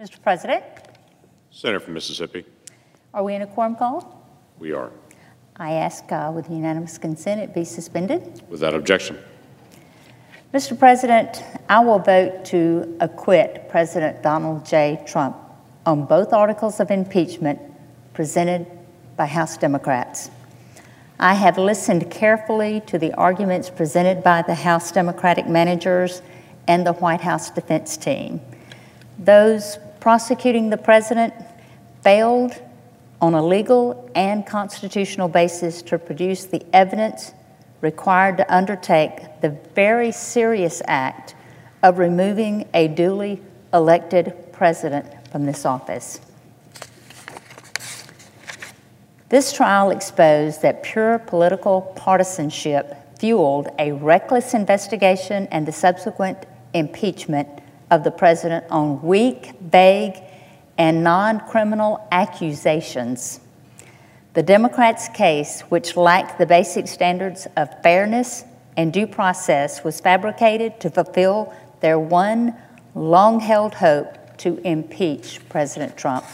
Mr. President, Senator from Mississippi. are we in a quorum call? We are. I ask uh, with unanimous consent it be suspended. Without objection. Mr. President, I will vote to acquit President Donald J. Trump on both articles of impeachment presented by House Democrats. I have listened carefully to the arguments presented by the House Democratic managers and the White House defense team. Those prosecuting the president failed on a legal and constitutional basis to produce the evidence required to undertake the very serious act of removing a duly elected president from this office. This trial exposed that pure political partisanship fueled a reckless investigation and the subsequent impeachment of the president on weak, vague, and non criminal accusations. The Democrats' case, which lacked the basic standards of fairness and due process, was fabricated to fulfill their one long held hope to impeach President Trump.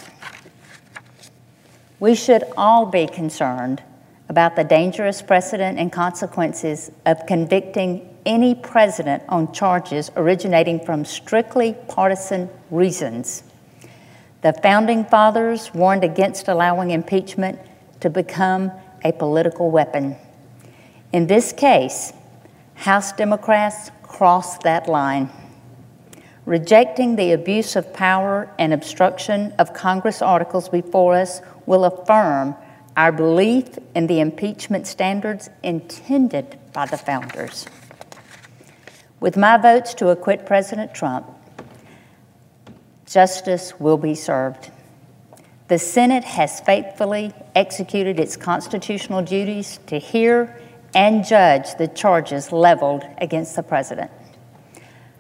We should all be concerned about the dangerous precedent and consequences of convicting any president on charges originating from strictly partisan reasons. The founding fathers warned against allowing impeachment to become a political weapon. In this case, House Democrats crossed that line. Rejecting the abuse of power and obstruction of Congress articles before us will affirm our belief in the impeachment standards intended by the founders. With my votes to acquit President Trump, justice will be served. The Senate has faithfully executed its constitutional duties to hear and judge the charges leveled against the president.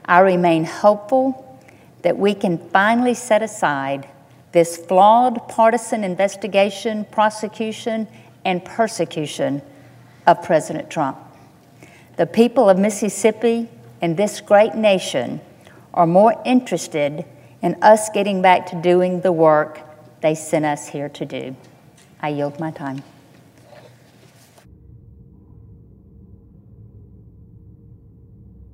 I remain hopeful that we can finally set aside this flawed partisan investigation, prosecution, and persecution of President Trump. The people of Mississippi and this great nation are more interested in us getting back to doing the work they sent us here to do. I yield my time.